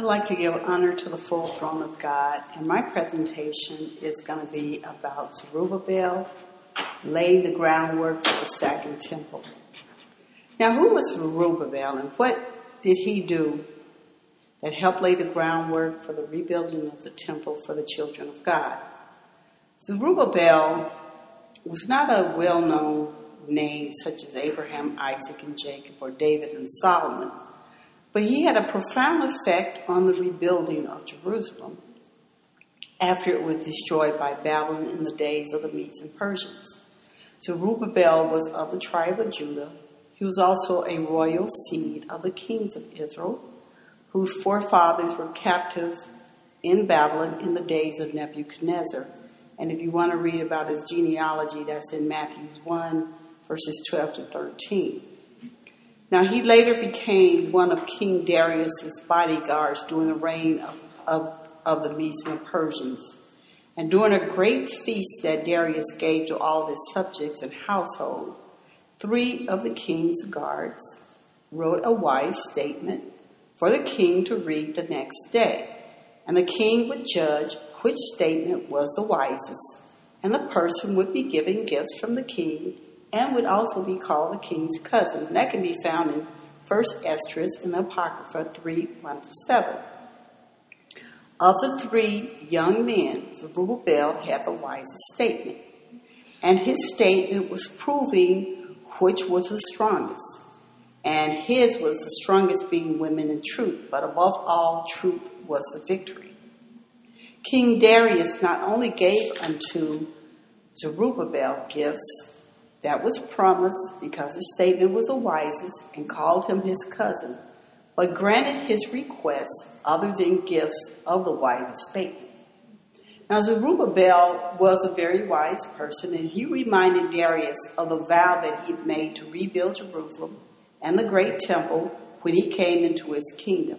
I'd like to give honor to the full throne of God, and my presentation is going to be about Zerubbabel laying the groundwork for the second temple. Now, who was Zerubbabel, and what did he do that helped lay the groundwork for the rebuilding of the temple for the children of God? Zerubbabel was not a well known name such as Abraham, Isaac, and Jacob, or David and Solomon. But he had a profound effect on the rebuilding of Jerusalem after it was destroyed by Babylon in the days of the Medes and Persians. Zerubbabel was of the tribe of Judah. He was also a royal seed of the kings of Israel, whose forefathers were captive in Babylon in the days of Nebuchadnezzar. And if you want to read about his genealogy, that's in Matthew 1, verses 12 to 13. Now, he later became one of King Darius's bodyguards during the reign of, of, of the Medes and Persians. And during a great feast that Darius gave to all his subjects and household, three of the king's guards wrote a wise statement for the king to read the next day. And the king would judge which statement was the wisest, and the person would be given gifts from the king and would also be called the king's cousin. And that can be found in 1 Esdras in the Apocrypha 3 1 7. Of the three young men, Zerubbabel had the wisest statement. And his statement was proving which was the strongest. And his was the strongest being women in truth, but above all, truth was the victory. King Darius not only gave unto Zerubbabel gifts, that was promised because his statement was the wisest and called him his cousin, but granted his request other than gifts of the wisest statement. Now, Zerubbabel was a very wise person, and he reminded Darius of the vow that he had made to rebuild Jerusalem and the great temple when he came into his kingdom.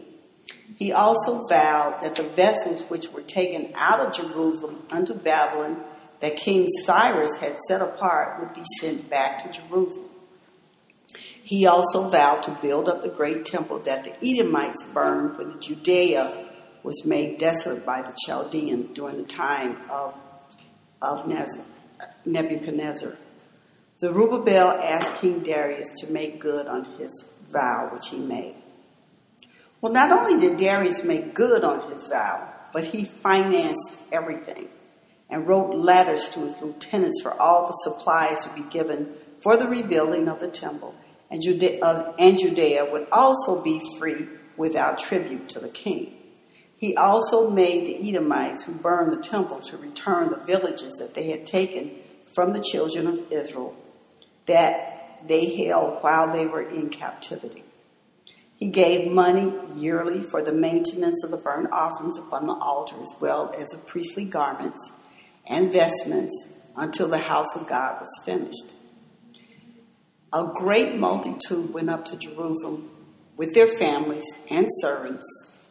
He also vowed that the vessels which were taken out of Jerusalem unto Babylon that King Cyrus had set apart would be sent back to Jerusalem. He also vowed to build up the great temple that the Edomites burned when Judea was made desolate by the Chaldeans during the time of, of Nebuchadnezzar. Zerubbabel asked King Darius to make good on his vow which he made. Well, not only did Darius make good on his vow, but he financed everything and wrote letters to his lieutenants for all the supplies to be given for the rebuilding of the temple, and Judea, uh, and Judea would also be free without tribute to the king. He also made the Edomites who burned the temple to return the villages that they had taken from the children of Israel that they held while they were in captivity. He gave money yearly for the maintenance of the burnt offerings upon the altar as well as the priestly garments and vestments until the house of God was finished. A great multitude went up to Jerusalem with their families and servants,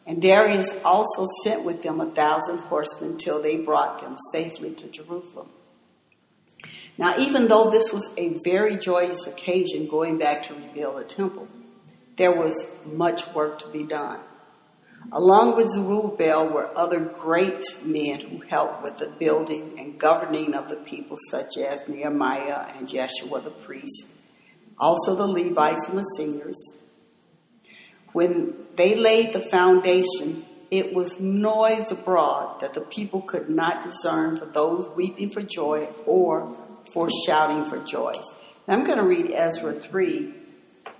and Darius also sent with them a thousand horsemen till they brought them safely to Jerusalem. Now, even though this was a very joyous occasion going back to rebuild the temple, there was much work to be done. Along with Zerubbabel were other great men who helped with the building and governing of the people, such as Nehemiah and Jeshua the priest, also the Levites and the singers. When they laid the foundation, it was noise abroad that the people could not discern for those weeping for joy or for shouting for joy. Now I'm going to read Ezra 3,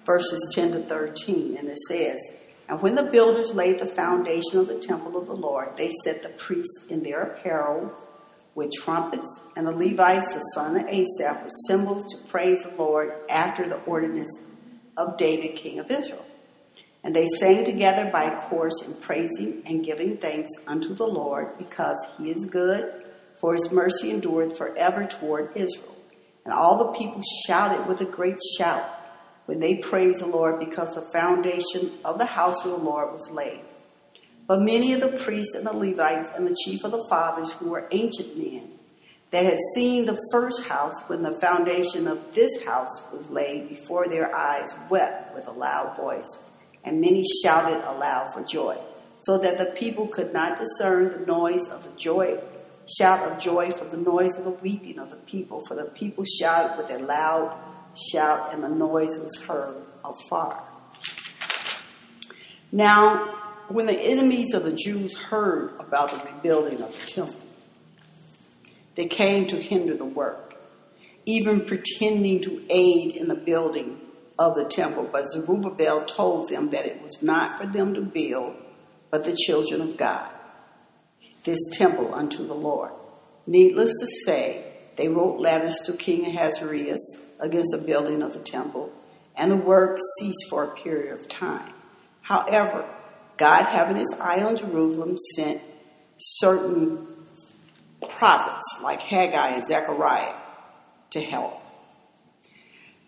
verses 10 to 13, and it says, and when the builders laid the foundation of the temple of the Lord, they set the priests in their apparel with trumpets, and the Levites, the son of Asaph, with cymbals to praise the Lord after the ordinance of David, king of Israel. And they sang together by chorus in praising and giving thanks unto the Lord, because he is good, for his mercy endureth forever toward Israel. And all the people shouted with a great shout when they praised the Lord because the foundation of the house of the Lord was laid. But many of the priests and the Levites and the chief of the fathers, who were ancient men, that had seen the first house when the foundation of this house was laid before their eyes, wept with a loud voice, and many shouted aloud for joy. so that the people could not discern the noise of the joy, shout of joy from the noise of the weeping of the people. For the people shouted with a loud shout, and the noise was heard afar. Now, when the enemies of the Jews heard about the rebuilding of the temple, they came to hinder the work, even pretending to aid in the building of the temple. But Zerubbabel told them that it was not for them to build, but the children of God, this temple unto the Lord. Needless to say, they wrote letters to King Ahasuerus against the building of the temple, and the work ceased for a period of time. However, God, having his eye on Jerusalem, sent certain prophets like Haggai and Zechariah to help.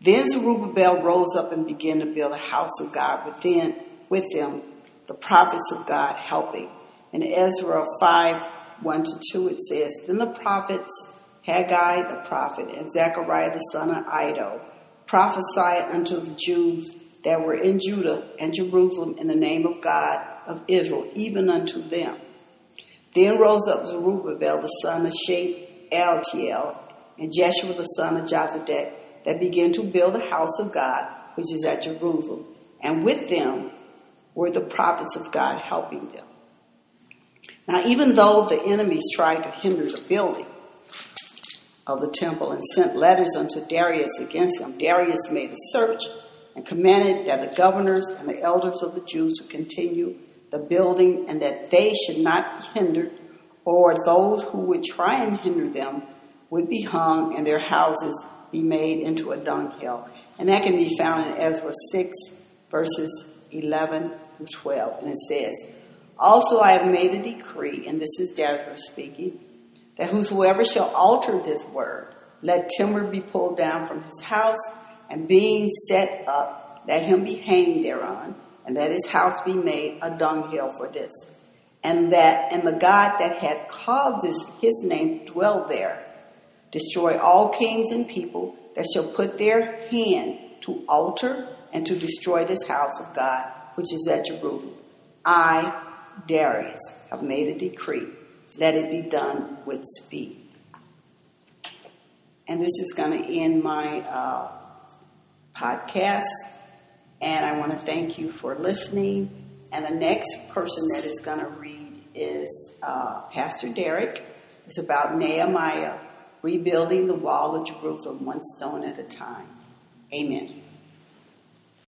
Then Zerubbabel rose up and began to build a house of God within, with them, the prophets of God helping. In Ezra 5 1 to 2, it says, Then the prophets, Haggai the prophet, and Zechariah the son of Iddo, prophesied unto the Jews that were in Judah and Jerusalem in the name of God of Israel, even unto them. Then rose up Zerubbabel the son of Shealtiel and Jeshua the son of Jozadak that began to build the house of God, which is at Jerusalem, and with them were the prophets of God helping them. Now, even though the enemies tried to hinder the building of the temple and sent letters unto Darius against them, Darius made a search and commanded that the governors and the elders of the Jews to continue the building and that they should not be hindered, or those who would try and hinder them would be hung and their houses be made into a dunghill. And that can be found in Ezra 6, verses 11 through 12. And it says, Also I have made a decree, and this is Darius speaking, that whosoever shall alter this word, let timber be pulled down from his house, and being set up, let him be hanged thereon, and let his house be made a dunghill for this. And that and the God that hath caused this, his name dwell there destroy all kings and people that shall put their hand to alter and to destroy this house of God, which is at Jerusalem. I, Darius, have made a decree. Let it be done with speed. And this is going to end my uh, podcast. And I want to thank you for listening. And the next person that is going to read is uh, Pastor Derek. It's about Nehemiah rebuilding the wall of Jerusalem one stone at a time. Amen.